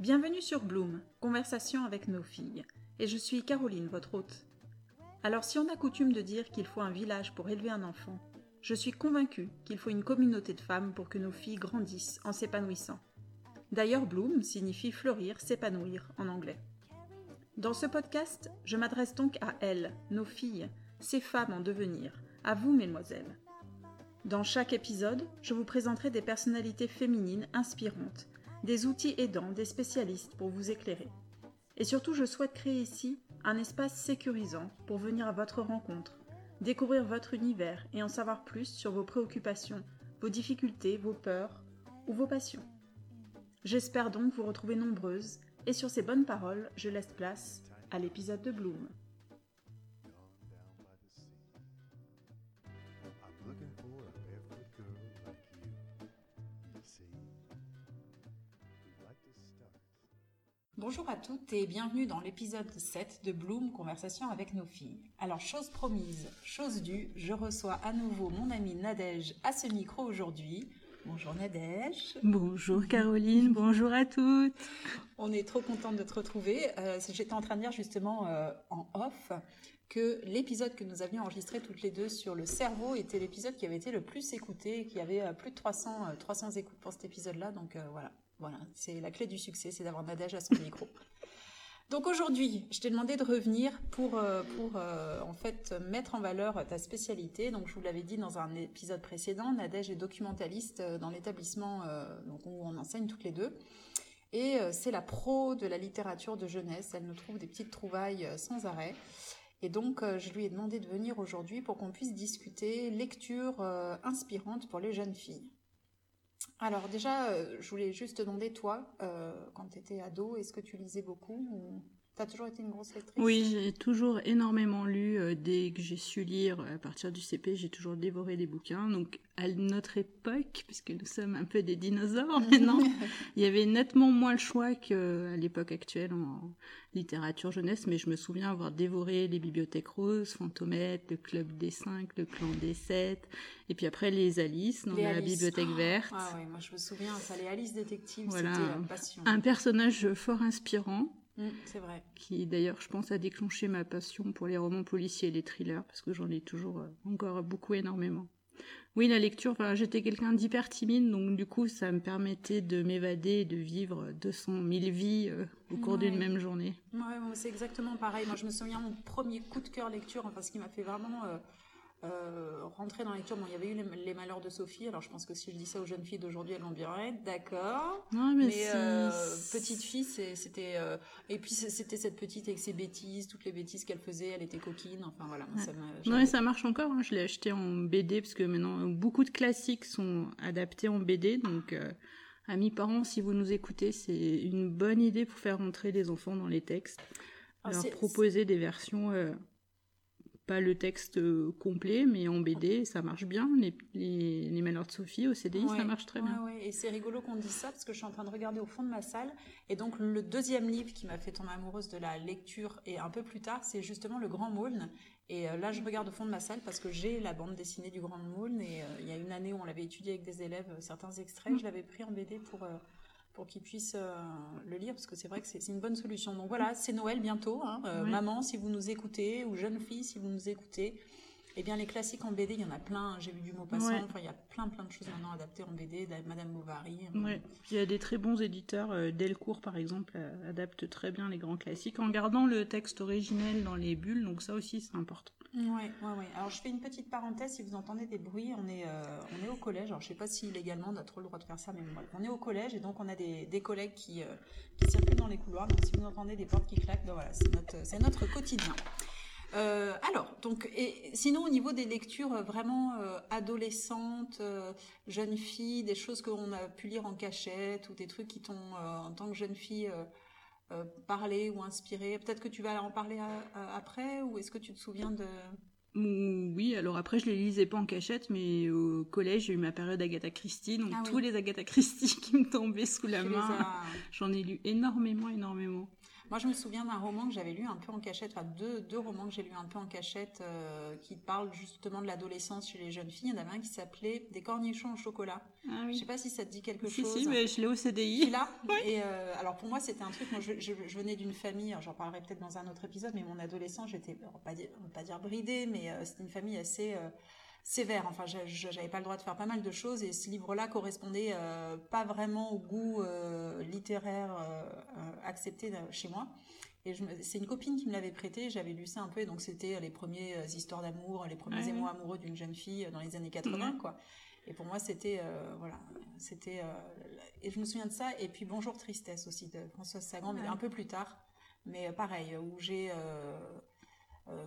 Bienvenue sur Bloom, conversation avec nos filles. Et je suis Caroline, votre hôte. Alors si on a coutume de dire qu'il faut un village pour élever un enfant, je suis convaincue qu'il faut une communauté de femmes pour que nos filles grandissent en s'épanouissant. D'ailleurs, Bloom signifie fleurir, s'épanouir en anglais. Dans ce podcast, je m'adresse donc à elles, nos filles, ces femmes en devenir, à vous, mesdemoiselles. Dans chaque épisode, je vous présenterai des personnalités féminines inspirantes, des outils aidants, des spécialistes pour vous éclairer. Et surtout, je souhaite créer ici un espace sécurisant pour venir à votre rencontre, découvrir votre univers et en savoir plus sur vos préoccupations, vos difficultés, vos peurs ou vos passions. J'espère donc vous retrouver nombreuses et sur ces bonnes paroles, je laisse place à l'épisode de Bloom. Bonjour à toutes et bienvenue dans l'épisode 7 de Bloom Conversation avec nos filles. Alors, chose promise, chose due, je reçois à nouveau mon amie Nadège à ce micro aujourd'hui. Bonjour Nadège. Bonjour Caroline, bonjour à toutes. On est trop contente de te retrouver. Euh, J'étais en train de dire justement euh, en off que l'épisode que nous avions enregistré toutes les deux sur le cerveau était l'épisode qui avait été le plus écouté, qui avait euh, plus de 300, 300 euh, écoutes pour cet épisode-là. Donc euh, voilà, voilà, c'est la clé du succès, c'est d'avoir Nadège à son micro. Donc aujourd'hui, je t'ai demandé de revenir pour, pour en fait mettre en valeur ta spécialité. Donc je vous l'avais dit dans un épisode précédent, Nadège est documentaliste dans l'établissement où on enseigne toutes les deux. Et c'est la pro de la littérature de jeunesse. Elle nous trouve des petites trouvailles sans arrêt. Et donc, je lui ai demandé de venir aujourd'hui pour qu'on puisse discuter lecture inspirante pour les jeunes filles. Alors déjà, je voulais juste te demander, toi, quand tu étais ado, est-ce que tu lisais beaucoup ou... Tu as toujours été une grosse lectrice? Oui, j'ai toujours énormément lu. dès que j'ai su lire, à partir du CP, j'ai toujours dévoré des bouquins. Donc, à notre époque, puisque nous sommes un peu des dinosaures maintenant, il y avait nettement moins le choix qu'à l'époque actuelle en littérature jeunesse. Mais je me souviens avoir dévoré les bibliothèques roses, Fantomette, le Club des 5, le Clan des 7, et puis après les Alice dans les la Alice. bibliothèque oh, verte. Ah ouais, moi je me souviens, ça, les Alice détectives, Voilà. c'était la passion. Un personnage fort inspirant. Mmh, c'est vrai. qui d'ailleurs, je pense, a déclenché ma passion pour les romans policiers et les thrillers, parce que j'en ai toujours euh, encore beaucoup énormément. Oui, la lecture, enfin, j'étais quelqu'un d'hyper timide, donc du coup, ça me permettait de m'évader et de vivre 200 000 vies euh, au cours d'une même journée. Ouais, c'est exactement pareil. Moi, je me souviens mon premier coup de cœur lecture, enfin, ce qui m'a fait vraiment euh, rentrer dans la lecture. Bon, il y avait eu les, Les Malheurs de Sophie. Alors, je pense que si je dis ça aux jeunes filles d'aujourd'hui, elles vont bien être d'accord. Mais, euh, petite fille, c'était euh, et puis c'était cette petite avec ses bêtises, toutes les bêtises qu'elle faisait. Elle était coquine. Enfin voilà, Ouais. ça. Non, mais ça marche encore. hein. Je l'ai acheté en BD parce que maintenant beaucoup de classiques sont adaptés en BD. Donc, amis parents, si vous nous écoutez, c'est une bonne idée pour faire entrer les enfants dans les textes. Ah, Leur proposer des versions, pas le texte euh, complet, mais en BD, ça marche bien. Les, les, les Malheurs de Sophie au CDI, ça marche très ouais, bien. ouais. Et c'est rigolo qu'on dise ça parce que je suis en train de regarder au fond de ma salle. Et donc, le deuxième livre qui m'a fait tomber amoureuse de la lecture et un peu plus tard, c'est justement Le Grand Maulne. Et euh, là, je regarde au fond de ma salle parce que j'ai la bande dessinée du Grand Maulne. Et euh, il y a une année où on l'avait étudié avec des élèves, certains extraits, je l'avais pris en BD pour. euh, pour qu'ils puissent euh, le lire, parce que c'est vrai que c'est une bonne solution. Donc voilà, c'est Noël bientôt. hein. Euh, Oui. Maman, si vous nous écoutez, ou jeune fille, si vous nous écoutez, eh bien, les classiques en BD, il y en a plein. J'ai vu du mot passant. Ouais. Enfin, il y a plein, plein de choses maintenant adaptées en BD. Madame Bovary. Ouais. Il y a des très bons éditeurs. euh, Delcourt, par exemple, euh, adapte très bien les grands classiques en gardant le texte originel dans les bulles. Donc ça aussi, c'est important. Ouais, ouais, ouais. Alors, je fais une petite parenthèse. Si vous entendez des bruits, on est, euh, on est au collège. Alors, je sais pas si légalement on a trop le droit de faire ça, mais on est au collège et donc on a des, des collègues qui, euh, qui circulent dans les couloirs. Donc, si vous entendez des portes qui claquent, ben voilà, c'est notre, c'est notre quotidien. Euh, alors, donc, et sinon, au niveau des lectures euh, vraiment euh, adolescentes, euh, jeunes filles, des choses qu'on a pu lire en cachette ou des trucs qui t'ont, en tant que jeune fille, parlé ou inspiré. Peut-être que tu vas en parler à- à- après ou est-ce que tu te souviens de. Oui, alors après, je les lisais pas en cachette, mais au collège, j'ai eu ma période Agatha Christie, donc Ah oui. tous les Agatha Christie qui me tombaient sous la main. J'en ai lu énormément, énormément. Moi, je me souviens d'un roman que j'avais lu un peu en cachette, enfin deux, deux romans que j'ai lu un peu en cachette euh, qui parlent justement de l'adolescence chez les jeunes filles. Il y en avait un qui s'appelait Des cornichons au chocolat. Ah, oui. Je sais pas si ça te dit quelque chose. Si, mais je l'ai au CDI. là. Et euh, alors pour moi, c'était un truc. Moi, je, je, venais d'une famille. J'en parlerai peut-être dans un autre épisode, mais mon adolescence, j'étais, on va pas dire, va pas dire bridée, mais euh, c'était une famille assez sévère. Enfin, j'avais pas le droit de faire pas mal de choses et ce livre-là correspondait euh, pas vraiment au goût euh, littéraire euh, accepté chez moi. Et c'est une copine qui me l'avait prêté, j'avais lu ça un peu, et donc c'était les premières histoires d'amour, les premiers émois amoureux d'une jeune fille dans les années 80, quoi. Et pour moi, c'était, voilà, c'était, et je me souviens de ça. Et puis Bonjour Tristesse aussi de Françoise Sagan, mais un peu plus tard. Mais pareil, où j'ai euh,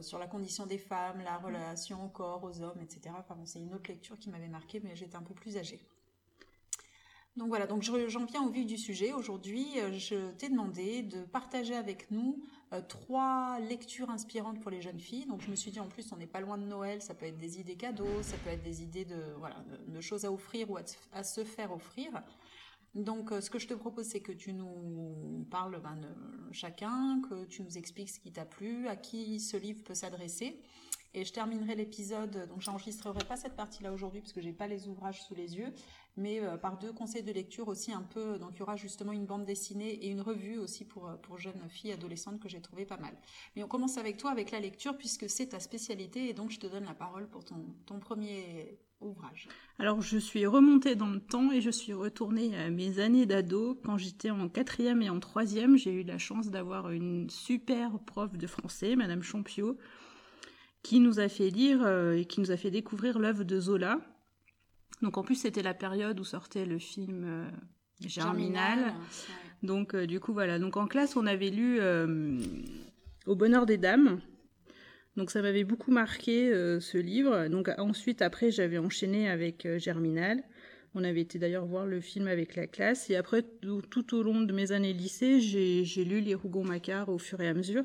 sur la condition des femmes, la mm. relation au corps, aux hommes, etc. Enfin, c'est une autre lecture qui m'avait marqué, mais j'étais un peu plus âgée. Donc voilà, donc j'en viens au vif du sujet. Aujourd'hui, euh, je t'ai demandé de partager avec nous euh, trois lectures inspirantes pour les jeunes filles. Donc je me suis dit en plus, on n'est pas loin de Noël, ça peut être des idées cadeaux, ça peut être des idées de voilà de, choses à offrir ou à se faire offrir. Donc, euh, ce que je te propose, c'est que tu nous parles ben, chacun, que tu nous expliques ce qui t'a plu, à qui ce livre peut s'adresser. Et je terminerai l'épisode, donc j'enregistrerai pas cette partie-là aujourd'hui parce que j'ai pas les ouvrages sous les yeux, mais euh, par deux conseils de lecture aussi un peu. Donc il y aura justement une bande dessinée et une revue aussi pour, euh, pour jeunes filles adolescentes que j'ai trouvé pas mal. Mais on commence avec toi avec la lecture puisque c'est ta spécialité et donc je te donne la parole pour ton, ton premier ouvrage Alors, je suis remontée dans le temps et je suis retournée à mes années d'ado. Quand j'étais en quatrième et en troisième, j'ai eu la chance d'avoir une super prof de français, Madame Champiot, qui nous a fait lire euh, et qui nous a fait découvrir l'œuvre de Zola. Donc, en plus, c'était la période où sortait le film euh, Germinal. Donc, euh, du coup, voilà. Donc, en classe, on avait lu Au bonheur des dames donc ça m'avait beaucoup marqué euh, ce livre. Donc ensuite, après, j'avais enchaîné avec euh, Germinal. On avait été d'ailleurs voir le film avec la classe. Et après, tout, au long de mes années lycée, j'ai lu les Rougon-Macquart au fur et à mesure.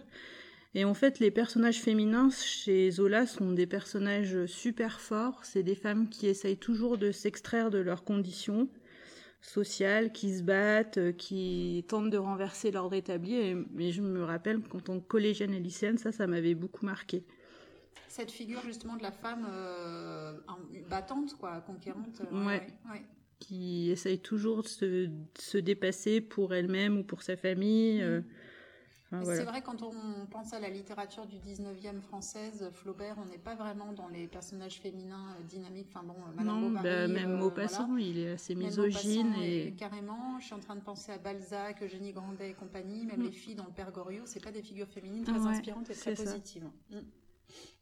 Et en fait, les personnages féminins chez Zola sont des personnages super forts. C'est des femmes qui essayent toujours de s'extraire de leurs conditions sociales, qui se battent, euh, qui tentent de renverser l'ordre établi. Mais je me rappelle qu'en tant que collégienne et lycéenne, ça, ça m'avait beaucoup marqué. Cette figure justement de la femme euh, battante, quoi, conquérante. Euh, ouais. Qui essaye toujours de se, dépasser pour elle-même ou pour sa famille. Mm. C'est vrai, quand on pense à la littérature du 19e française, Flaubert, on n'est pas vraiment dans les personnages féminins euh, dynamiques. Enfin bon, euh, Madame non, bah, même euh, Maupassant, il est assez misogyne. Et... Carrément, je suis en train de penser à Balzac, Eugénie Grandet et compagnie, même mm. les filles dans le Père Goriot, c'est pas des figures féminines très inspirantes et très positives. Mm.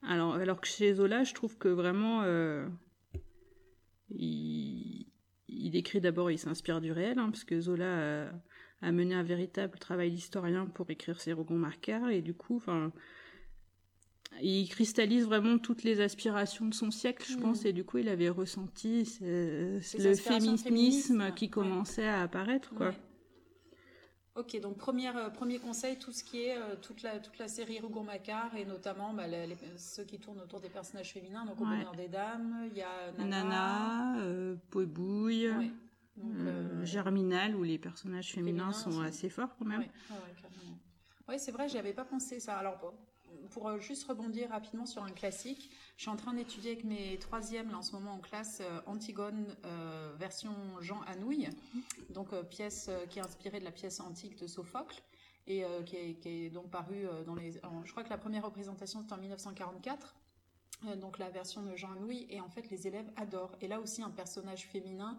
Alors, alors que chez Zola, je trouve que vraiment, il, il écrit d'abord, il s'inspire du réel, hein, parce que Zola a mené un véritable travail d'historien pour écrire ses rougon marqueurs. Et du coup, enfin, il cristallise vraiment toutes les aspirations de son siècle, je pense, mm. et du coup, il avait ressenti le féminisme qui commençait à apparaître, quoi. Ok, donc première, euh, premier conseil, tout ce qui est euh, toute, la, toute la série Rougon-Macquart et notamment bah, ceux qui tournent autour des personnages féminins, donc au bonheur des dames, il y a Nana, Nana euh, Bouille. Euh, germinal où les personnages féminins, sont assez forts quand même. Oui, c'est vrai, j'y avais pas pensé ça. Alors pour, euh, juste rebondir rapidement sur un classique, je suis en train d'étudier avec mes troisièmes là, en ce moment en classe euh, Antigone version Jean Anouilh, donc pièce qui est inspirée de la pièce antique de Sophocle et qui est, donc parue dans les. je crois que la première représentation c'était en 1944 donc la version de Jean Anouilh, et en fait les élèves adorent. Et là aussi un personnage féminin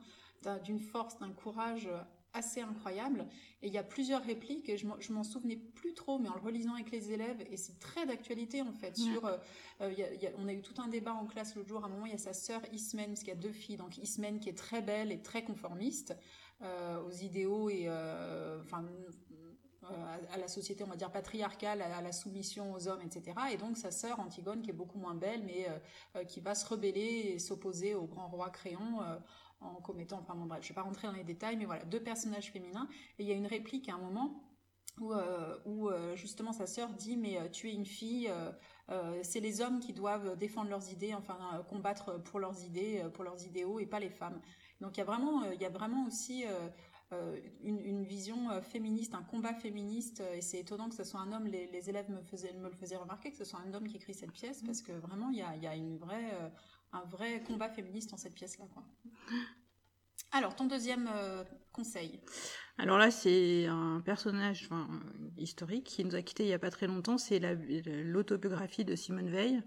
d'une force, d'un courage assez incroyable. Et il y a plusieurs répliques, et je m'en souvenais plus trop, mais en le relisant avec les élèves, et c'est très d'actualité en fait. Sur, euh, euh, on a eu tout un débat en classe l'autre jour. À un moment, il y a sa sœur Ismène, parce qu'il y a deux filles. Donc Ismène qui est très belle et très conformiste euh, aux idéaux et enfin à la société, on va dire, patriarcale, à, la soumission aux hommes, etc. Et donc sa sœur Antigone, qui est beaucoup moins belle, mais qui va se rebeller et s'opposer au grand roi Créon en commettant, enfin bon bref, je vais pas rentrer dans les détails, mais voilà, deux personnages féminins. Et il y a une réplique à un moment où, euh, où euh, justement sa sœur dit mais euh, tu es une fille, c'est les hommes qui doivent défendre leurs idées, enfin combattre pour leurs idées, pour leurs idéaux et pas les femmes. Donc il y a vraiment, il y a vraiment aussi une, vision féministe, un combat féministe. Et c'est étonnant que ce soit un homme. Les, élèves me, faisaient, me le faisaient remarquer que ce soit un homme qui écrit cette pièce parce que vraiment il y a, y a, une vraie, un vrai combat féministe dans cette pièce-là. Alors, ton deuxième conseil Alors là, c'est un personnage historique qui nous a quittés il n'y a pas très longtemps. C'est l'autobiographie de Simone Veil.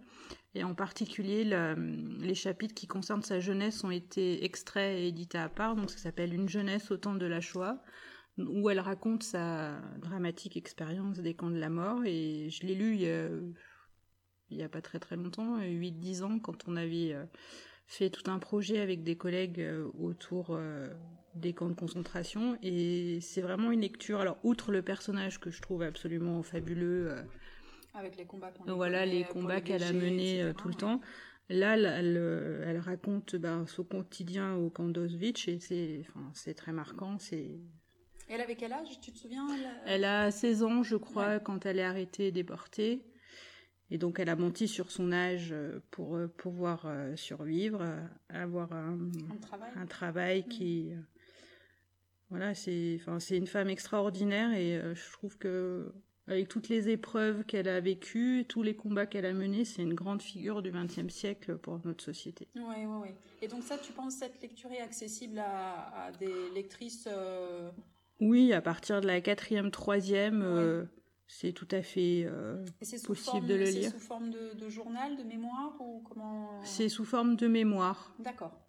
Et en particulier, les chapitres qui concernent sa jeunesse ont été extraits et édités à part. Donc, ça s'appelle Une jeunesse au temps de la Shoah, où elle raconte sa dramatique expérience des camps de la mort. Et je l'ai lu il n'y a, pas très très longtemps, 8-10 ans, quand on avait euh, fait tout un projet avec des collègues euh, autour euh, des camps de concentration. Et c'est vraiment une lecture. Alors, outre le personnage que je trouve absolument fabuleux avec les combats Voilà, les combats qu'elle a menés euh, tout le temps. Là, elle, elle, raconte bah, son quotidien au camp d'Auschwitz et c'est, enfin, c'est très marquant. C'est... Elle avait quel âge, tu te souviens Elle a 16 ans, je crois, quand elle est arrêtée et déportée. Et donc, elle a menti sur son âge euh, pour euh, pouvoir survivre, avoir un, travail, un travail qui. Voilà, c'est, enfin, une femme extraordinaire et je trouve que avec toutes les épreuves qu'elle a vécues, tous les combats qu'elle a menés, c'est une grande figure du XXe siècle pour notre société. Oui, oui, oui. Et donc ça, tu penses cette lecture est accessible à, des lectrices euh, Oui, à partir de la quatrième, troisième, euh, c'est tout à fait euh, possible de le lire. C'est sous forme de, de, journal, de mémoire ou comment C'est sous forme de mémoire. D'accord.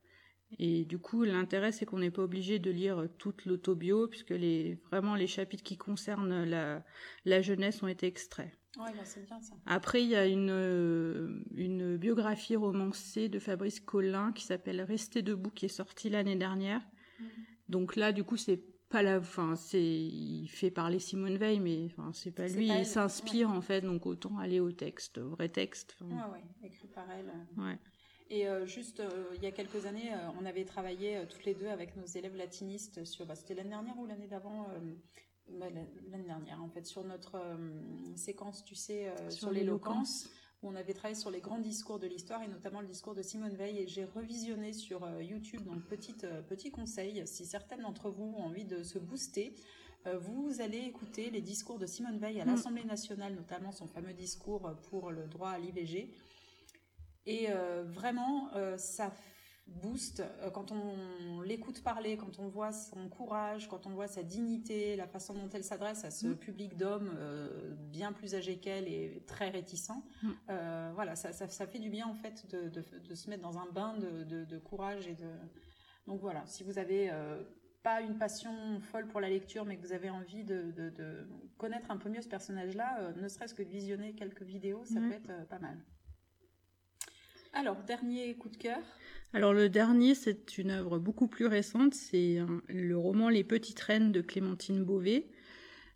Et du coup, l'intérêt, c'est qu'on n'est pas obligé de lire toute l'autobio, puisque les, vraiment les chapitres qui concernent la, la jeunesse ont été extraits. Ouais, bah, c'est bien ça. Après, il y a une, une biographie romancée de Fabrice Collin qui s'appelle Rester debout, qui est sortie l'année dernière. Mhm. Donc là, du coup, c'est pas la fin c'est il fait parler Simone Veil mais enfin c'est pas lui. il s'inspire en fait donc autant aller au texte au vrai texte ouais ouais écrit par elle. Ouais. Et euh, juste, euh, il y a quelques années, euh, on avait travaillé toutes les deux avec nos élèves latinistes sur, bah, c'était l'année dernière ou l'année d'avant bah, L'année dernière, en fait, sur notre séquence, tu sais, sur, l'éloquence, où on avait travaillé sur les grands discours de l'histoire et notamment le discours de Simone Veil. Et j'ai revisionné sur YouTube, donc petite, petit conseil, si certaines d'entre vous ont envie de se booster, vous allez écouter les discours de Simone Veil à mm. l'Assemblée nationale, notamment son fameux discours pour le droit à l'IVG. Et euh, vraiment, euh, ça booste euh, quand on l'écoute parler, quand on voit son courage, quand on voit sa dignité, la façon dont elle s'adresse à ce mm. public d'hommes bien plus âgés qu'elle et très réticents. Mm. voilà, ça, ça, fait du bien en fait de, de, se mettre dans un bain de, de, courage et de. Donc voilà, si vous avez pas une passion folle pour la lecture, mais que vous avez envie de, connaître un peu mieux ce personnage-là, ne serait-ce que de visionner quelques vidéos, ça peut être pas mal. Alors, dernier coup de cœur Alors, le dernier, c'est une œuvre beaucoup plus récente. C'est le roman Les Petites Reines de Clémentine Beauvais.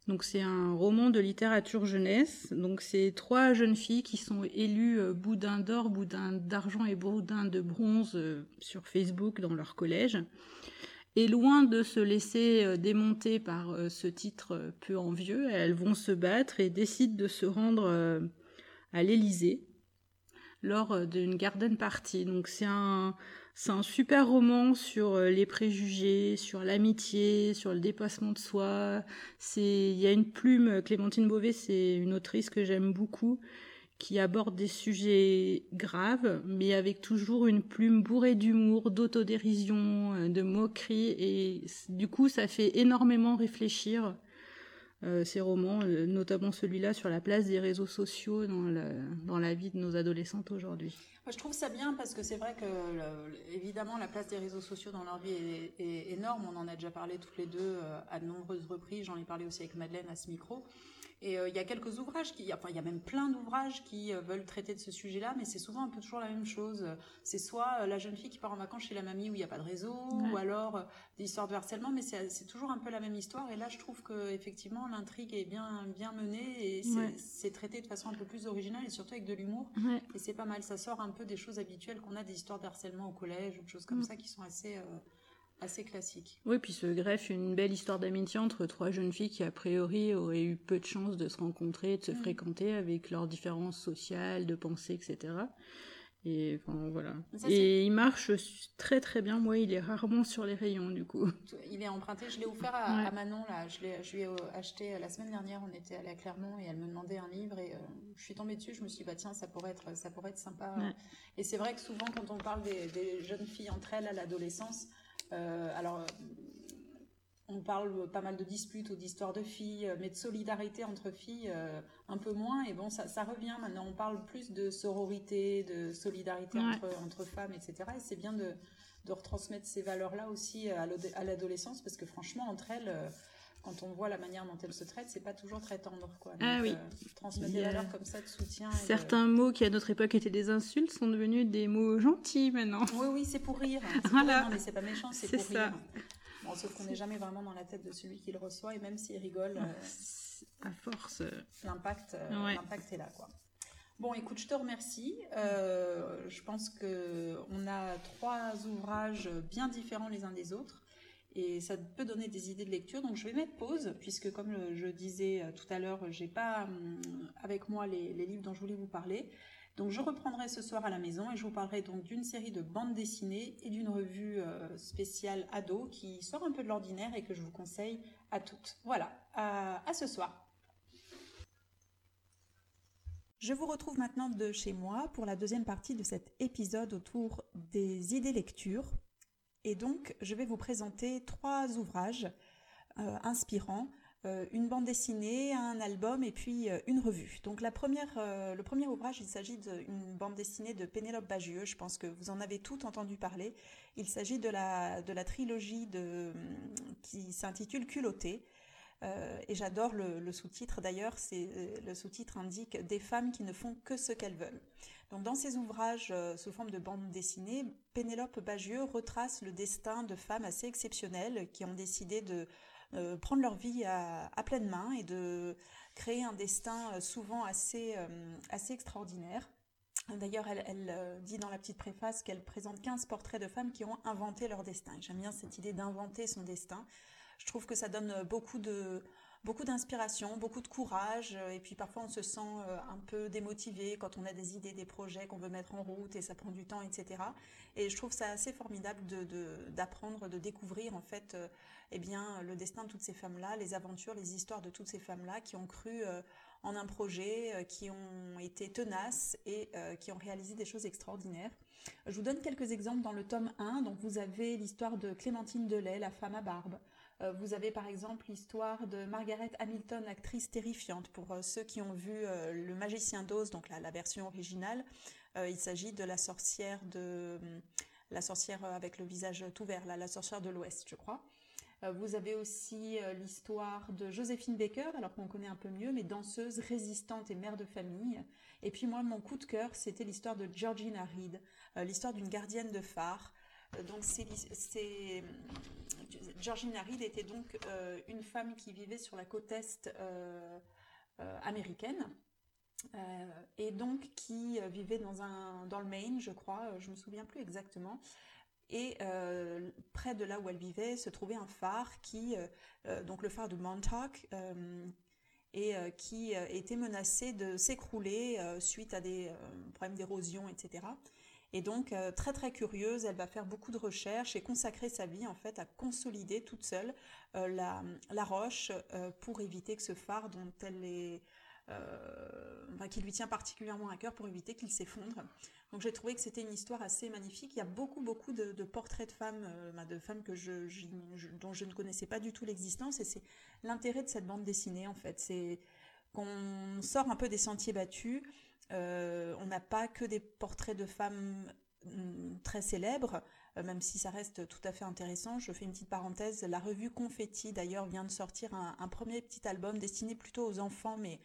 Donc, c'est un roman de littérature jeunesse. Donc, c'est trois jeunes filles qui sont élues euh, boudin d'or, boudin d'argent et boudin de bronze euh, sur Facebook dans leur collège. Et loin de se laisser euh, démonter par ce titre peu envieux, elles vont se battre et décident de se rendre à l'Élysée lors euh, d'une garden party. Donc c'est un, c'est un super roman sur euh, les préjugés, sur l'amitié, sur le dépassement de soi. C'est, il y a une plume, Clémentine Beauvais, c'est une autrice que j'aime beaucoup, qui aborde des sujets graves, mais avec toujours une plume bourrée d'humour, d'autodérision, euh, de moquerie, et du coup, ça fait énormément réfléchir euh, ces romans, euh, notamment celui-là sur la place des réseaux sociaux dans la, dans la vie de nos adolescentes aujourd'hui. Je trouve ça bien parce que c'est vrai que évidemment la place des réseaux sociaux dans leur vie est, énorme. On en a déjà parlé toutes les deux euh, à de nombreuses reprises. J'en ai parlé aussi avec Madeleine à ce micro. Et euh, il y a quelques ouvrages, qui, enfin il y a même plein d'ouvrages qui euh, veulent traiter de ce sujet-là, mais c'est souvent un peu toujours la même chose. C'est soit euh, la jeune fille qui part en vacances chez la mamie où il n'y a pas de réseau, ou alors des histoires de harcèlement, mais c'est toujours un peu la même histoire. Et là, je trouve que effectivement l'intrigue est bien bien menée et c'est traité de façon un peu plus originale et surtout avec de l'humour. Et c'est pas mal. Ça sort un peu des choses habituelles qu'on a, des histoires de harcèlement au collège ou de choses comme mm. ça qui sont assez assez classique. Oui, puis se greffe une belle histoire d'amitié entre trois jeunes filles qui, a priori, auraient eu peu de chance de se rencontrer, de se mm. fréquenter avec leurs différences sociales, de pensée, etc. Et enfin, voilà. et il marche très très bien. Moi, il est rarement sur les rayons du coup. Il est emprunté. Je l'ai offert à, Manon là. Je, je lui ai acheté la semaine dernière. On était allé à Clermont et elle me demandait un livre et je suis tombée dessus. Je me suis dit bah tiens ça pourrait être ça pourrait être sympa. Et c'est vrai que souvent quand on parle des, des jeunes filles entre elles à l'adolescence, alors on parle pas mal de disputes ou d'histoires de filles, euh, mais de solidarité entre filles, euh, un peu moins. Et bon, ça, revient maintenant. On parle plus de sororité, de solidarité entre, femmes, etc. Et c'est bien de, retransmettre ces valeurs-là aussi à l'adolescence, parce que franchement, entre elles, euh, quand on voit la manière dont elles se traitent, c'est pas toujours très tendre. Quoi. ah oui. transmettre des valeurs comme ça de soutien. Certains mots qui à notre époque étaient des insultes sont devenus des mots gentils maintenant. Oui, oui, c'est pour rire. Voilà. non, mais c'est pas méchant, c'est pour ça. rire sauf qu'on n'est jamais vraiment dans la tête de celui qui le reçoit, et même s'il rigole, euh, à force, euh, l'impact, euh, l'impact est là, quoi. Bon, écoute, je te remercie. je pense que on a trois ouvrages bien différents les uns des autres, et ça peut donner des idées de lecture. Donc, je vais mettre pause, puisque comme je disais tout à l'heure, j'ai pas hum, avec moi les, livres dont je voulais vous parler. Donc je reprendrai ce soir à la maison et je vous parlerai donc d'une série de bandes dessinées et d'une revue euh, spéciale ado qui sort un peu de l'ordinaire et que je vous conseille à toutes. Voilà, à, à ce soir. Je vous retrouve maintenant de chez moi pour la deuxième partie de cet épisode autour des idées lecture. Et donc, je vais vous présenter trois ouvrages euh, inspirants euh, une bande dessinée, un album et puis euh, une revue. Donc le premier ouvrage, il s'agit d'une bande dessinée de Pénélope Bagieux. Je pense que vous en avez tout entendu parler. Il s'agit de la, trilogie de, qui s'intitule Culotté. et j'adore le, sous-titre d'ailleurs, le sous-titre indique des femmes qui ne font que ce qu'elles veulent. Donc dans ces ouvrages sous forme de bande dessinée, Pénélope Bagieux retrace le destin de femmes assez exceptionnelles qui ont décidé de euh, prendre leur vie à, pleine main et de créer un destin euh, souvent assez, euh, assez extraordinaire. D'ailleurs, elle, dit dans la petite préface qu'elle présente 15 portraits de femmes qui ont inventé leur destin. J'aime bien cette idée d'inventer son destin. Je trouve que ça donne beaucoup de, beaucoup d'inspiration, beaucoup de courage, et puis parfois on se sent un peu démotivé quand on a des idées, des projets qu'on veut mettre en route et ça prend du temps, etc. Et je trouve ça assez formidable d'apprendre, de, découvrir en fait eh bien, le destin de toutes ces femmes-là, les aventures, les histoires de toutes ces femmes-là qui ont cru euh, en un projet, euh, qui ont été tenaces et euh, qui ont réalisé des choses extraordinaires. Je vous donne quelques exemples dans le tome 1. Donc, vous avez l'histoire de Clémentine Delay, la femme à barbe. Vous avez par exemple l'histoire de Margaret Hamilton, actrice terrifiante. Pour ceux qui ont vu Le Magicien d'Oz, donc la, version originale, il s'agit de la sorcière de la sorcière avec le visage tout vert, la sorcière de l'Ouest, je crois. Euh, vous avez aussi euh, l'histoire de Joséphine Baker, alors qu'on connaît un peu mieux, mais danseuse, résistante et mère de famille. Et puis moi, mon coup de cœur, c'était l'histoire de Georgina Reed, euh, l'histoire d'une gardienne de phare. Donc c'est Georgina Reed était donc une femme qui vivait sur la côte est américaine. et donc qui vivait dans un dans le Maine, je crois, je me souviens plus exactement, et euh, près de là où elle vivait se trouvait un phare qui, euh, euh, donc le phare de Montauk, et qui était menacé de s'écrouler suite à des problèmes d'érosion, etc. Et donc, très très curieuse, elle va faire beaucoup de recherches et consacrer sa vie en fait à consolider toute seule la, la, roche pour éviter que ce phare dont elle est euh, qui lui tient particulièrement à cœur pour éviter qu'il s'effondre. Donc j'ai trouvé que c'était une histoire assez magnifique. Il y a beaucoup beaucoup de, portraits de femmes, euh, bah, de femmes que dont je ne connaissais pas du tout l'existence. Et c'est l'intérêt de cette bande dessinée en fait, c'est qu'on sort un peu des sentiers battus. Euh, on n'a pas que des portraits de femmes mm, très célèbres, même si ça reste tout à fait intéressant. Je fais une petite parenthèse. La revue Confetti, d'ailleurs, vient de sortir un, premier petit album destiné plutôt aux enfants, mais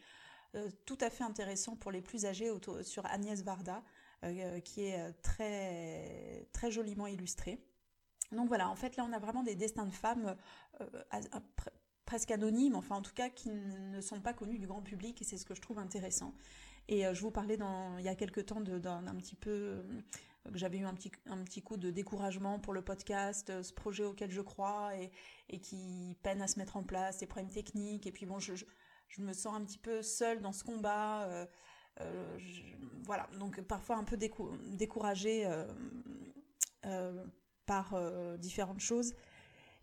euh, tout à fait intéressant pour les plus âgés sur Agnès Varda, euh, qui est euh, très, très joliment illustré. Donc voilà, en fait là on a vraiment des destins de femmes presque anonymes, enfin en tout cas qui ne sont pas connus du grand public et c'est ce que je trouve intéressant. Et je vous parlais il y a quelques temps d'un petit peu que j'avais eu un petit, un petit coup de découragement pour le podcast, ce projet auquel je crois et, qui peine à se mettre en place, des problèmes techniques. Et puis bon, je, me sens un petit peu seule dans ce combat. Euh, voilà, donc parfois un peu découragée par différentes choses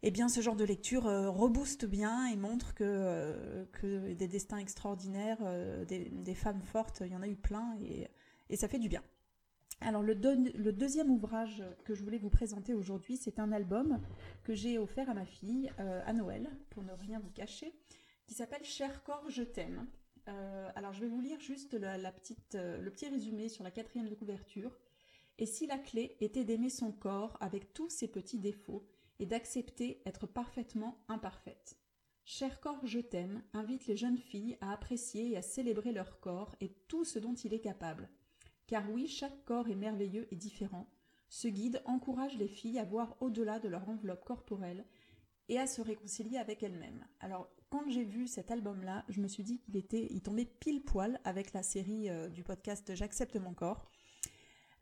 eh bien, ce genre de lecture euh, rebooste bien et montre que, euh, que des destins extraordinaires, euh, des, femmes fortes, il y en a eu plein et, ça fait du bien. Alors, le, deuxième ouvrage que je voulais vous présenter aujourd'hui, c'est un album que j'ai offert à ma fille à Noël, pour ne rien vous cacher, qui s'appelle Cher corps, je t'aime. alors, je vais vous lire juste la, petite, le petit résumé sur la quatrième de couverture. Et si la clé était d'aimer son corps avec tous ses petits défauts, et d'accepter être parfaitement imparfaite. Cher corps, je t'aime invite les jeunes filles à apprécier et à célébrer leur corps et tout ce dont il est capable. Car oui, chaque corps est merveilleux et différent. Ce guide encourage les filles à voir au-delà de leur enveloppe corporelle et à se réconcilier avec elles-mêmes. Alors, quand j'ai vu cet album-là, je me suis dit qu'il était, il tombait pile poil avec la série euh, du podcast J'accepte mon corps.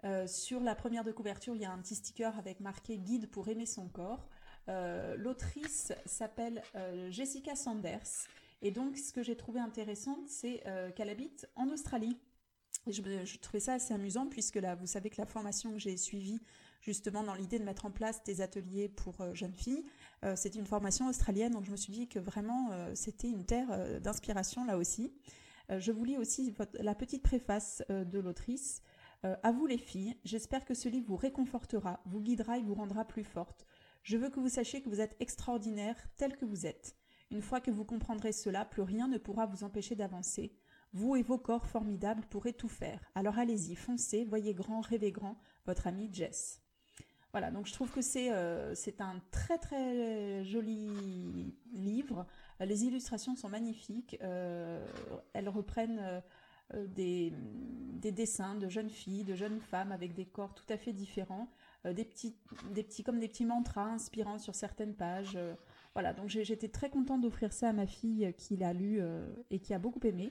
Euh, sur la première de couverture, il y a un petit sticker avec marqué Guide pour aimer son corps. Euh, l'autrice s'appelle euh, Jessica Sanders. Et donc, ce que j'ai trouvé intéressant, c'est qu'elle habite en Australie. Et je, trouvais ça assez amusant, puisque là, vous savez que la formation que j'ai suivie, justement, dans l'idée de mettre en place des ateliers pour jeunes filles, c'est une formation australienne. Donc, je me suis dit que vraiment, c'était une terre d'inspiration là aussi. je vous lis aussi la petite préface de l'autrice. Euh, à vous les filles, j'espère que ce livre vous réconfortera, vous guidera et vous rendra plus forte. Je veux que vous sachiez que vous êtes extraordinaire tel que vous êtes. Une fois que vous comprendrez cela, plus rien ne pourra vous empêcher d'avancer. Vous et vos corps formidables pourrez tout faire. Alors allez-y, foncez, voyez grand, rêvez grand, votre amie Jess. Voilà, donc je trouve que c'est euh, un très très joli livre. Les illustrations sont magnifiques. Euh, elles reprennent euh, des, dessins de jeunes filles, de jeunes femmes avec des corps tout à fait différents, euh, des petits, des petits, comme des petits mantras inspirants sur certaines pages. Euh, voilà, donc j'étais très contente d'offrir ça à ma fille qui l'a lu et qui a beaucoup aimé.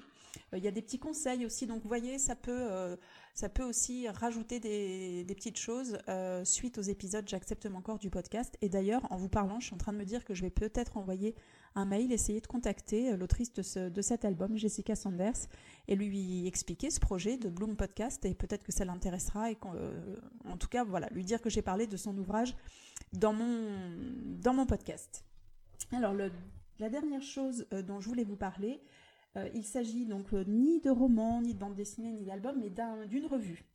Il y a des petits conseils aussi, donc vous voyez, ça peut, ça peut aussi rajouter des, petites choses suite aux épisodes J'accepte mon corps du podcast. Et d'ailleurs, en vous parlant, je suis en train de me dire que je vais peut-être envoyer un mail, essayer de contacter euh, l'autrice de, cet album, Jessica Sanders, et lui expliquer ce projet de Bloom Podcast, et peut-être que ça l'intéressera, et euh, en tout cas, voilà, lui dire que j'ai parlé de son ouvrage dans mon, dans mon podcast. Alors, la dernière chose euh, dont je voulais vous parler, il s'agit donc ni de roman, ni de bande dessinée, ni d'album, mais d'une revue.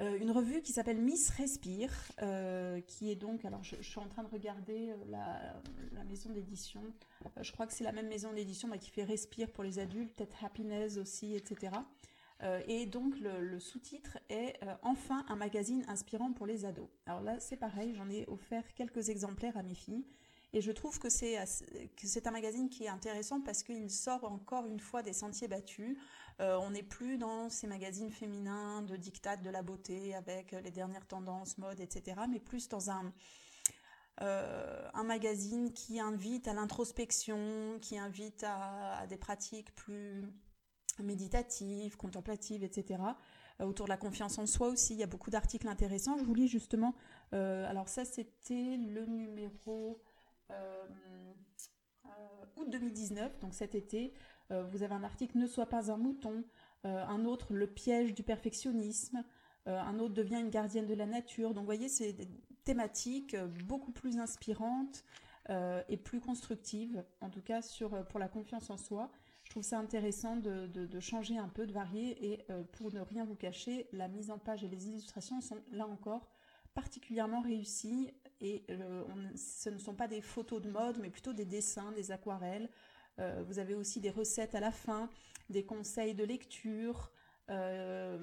Euh, une revue qui s'appelle Miss Respire, euh, qui est donc, alors je, suis en train de regarder euh, la, maison d'édition, je crois que c'est la même maison d'édition bah, qui fait Respire pour les adultes, peut-être Happiness aussi, etc. et donc le, sous-titre est Enfin un magazine inspirant pour les ados. Alors là c'est pareil, j'en ai offert quelques exemplaires à mes filles. Et je trouve que c'est un magazine qui est intéressant parce qu'il sort encore une fois des sentiers battus. Euh, on n'est plus dans ces magazines féminins de dictat de la beauté avec les dernières tendances, mode, etc. Mais plus dans un, euh, un magazine qui invite à l'introspection, qui invite à, des pratiques plus méditatives, contemplatives, etc. Euh, autour de la confiance en soi aussi, il y a beaucoup d'articles intéressants. Je vous lis justement, alors ça c'était le numéro août 2019, donc cet été, euh, vous avez un article Ne sois pas un mouton, euh, un autre Le piège du perfectionnisme, euh, un autre devient une gardienne de la nature. Donc vous voyez, c'est des thématiques beaucoup plus inspirantes et plus constructives, en tout cas sur, pour la confiance en soi. Je trouve ça intéressant de, changer un peu, de varier et pour ne rien vous cacher, la mise en page et les illustrations sont là encore particulièrement réussies et ce ne sont pas des photos de mode mais plutôt des dessins, des aquarelles. Euh, vous avez aussi des recettes à la fin, des conseils de lecture, euh,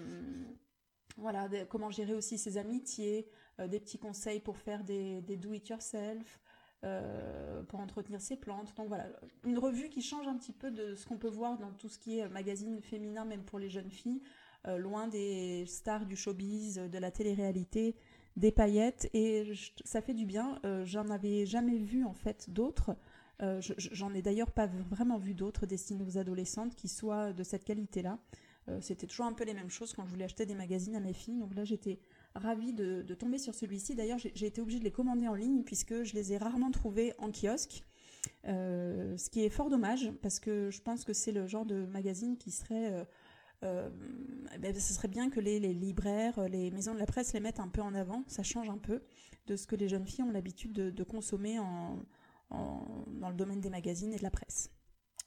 voilà, comment gérer aussi ses amitiés, euh, des petits conseils pour faire des, do-it-yourself, pour entretenir ses plantes. Donc voilà, une revue qui change un petit peu de ce qu'on peut voir dans tout ce qui est magazine féminin, même pour les jeunes filles, loin des stars du showbiz, de la télé-réalité, des paillettes, et ça fait du bien. J'en avais jamais vu en fait d'autres. Euh, j'en ai d'ailleurs pas vraiment vu d'autres destinés aux adolescentes qui soient de cette qualité-là. Euh, c'était toujours un peu les mêmes choses quand je voulais acheter des magazines à mes filles. Donc là, j'étais ravie de, tomber sur celui-ci. D'ailleurs, j'ai été obligée de les commander en ligne puisque je les ai rarement trouvés en kiosque. Euh, ce qui est fort dommage parce que je pense que c'est le genre de magazine qui serait eh ben, ce serait bien que les, libraires, les maisons de la presse les mettent un peu en avant. Ça change un peu de ce que les jeunes filles ont l'habitude de, consommer dans le domaine des magazines et de la presse.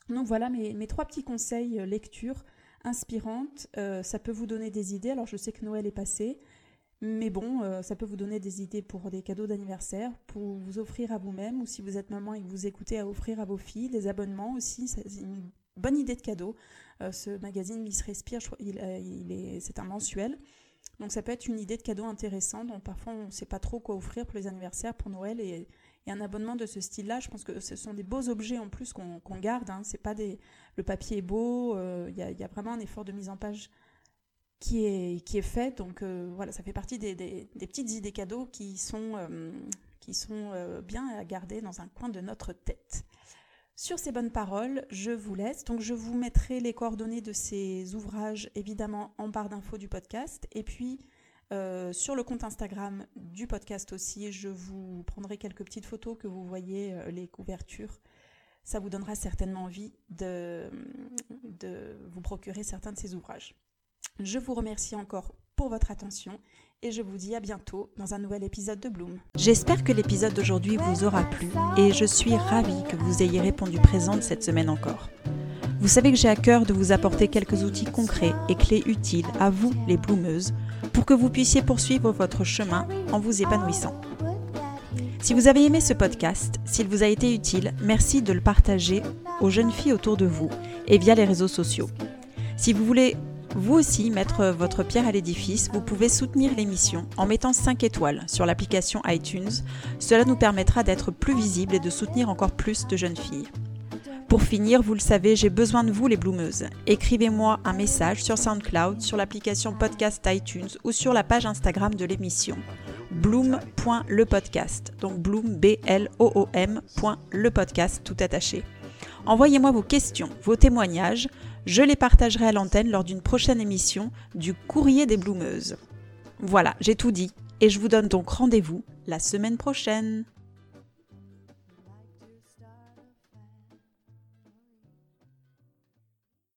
Donc voilà mes, trois petits conseils lecture inspirantes. ça peut vous donner des idées. Alors je sais que Noël est passé. Mais bon, euh, ça peut vous donner des idées pour des cadeaux d'anniversaire, pour vous offrir à vous-même, ou si vous êtes maman et que vous écoutez, à offrir à vos filles, des abonnements aussi, bonne idée de cadeau. Euh, ce magazine Miss Respire, euh, c'est un mensuel. Donc ça peut être une idée de cadeau intéressante. Donc parfois on ne sait pas trop quoi offrir pour les anniversaires, pour Noël et, un abonnement de ce style-là. Je pense que ce sont des beaux objets en plus qu'on garde. Hein. C'est pas des, le papier est beau. Il y, a vraiment un effort de mise en page qui est, qui est fait. Donc euh, voilà, ça fait partie des, des, petites idées cadeaux qui sont, euh, qui sont euh, bien à garder dans un coin de notre tête. Sur ces bonnes paroles, je vous laisse. Donc je vous mettrai les coordonnées de ces ouvrages évidemment en barre d'infos du podcast. Et puis sur le compte Instagram du podcast aussi, je vous prendrai quelques petites photos que vous voyez les couvertures. Ça vous donnera certainement envie de, de vous procurer certains de ces ouvrages. Je vous remercie encore pour votre attention et je vous dis à bientôt dans un nouvel épisode de Bloom. J'espère que l'épisode d'aujourd'hui vous aura plu et je suis ravie que vous ayez répondu présente cette semaine encore. Vous savez que j'ai à cœur de vous apporter quelques outils concrets et clés utiles à vous, les bloomeuses, pour que vous puissiez poursuivre votre chemin en vous épanouissant. Si vous avez aimé ce podcast, s'il vous a été utile, merci de le partager aux jeunes filles autour de vous et via les réseaux sociaux. Si vous voulez vous aussi mettre votre pierre à l'édifice, vous pouvez soutenir l'émission en mettant 5 étoiles sur l'application iTunes. Cela nous permettra d'être plus visibles et de soutenir encore plus de jeunes filles. Pour finir, vous le savez, j'ai besoin de vous les bloomeuses. Écrivez-moi un message sur SoundCloud, sur l'application podcast iTunes ou sur la page Instagram de l'émission. Bloom.lepodcast. Donc bloom, B-L-O-O-M, le podcast tout attaché. Envoyez-moi vos questions, vos témoignages. Je les partagerai à l'antenne lors d'une prochaine émission du Courrier des Bloumeuses. Voilà, j'ai tout dit et je vous donne donc rendez-vous la semaine prochaine.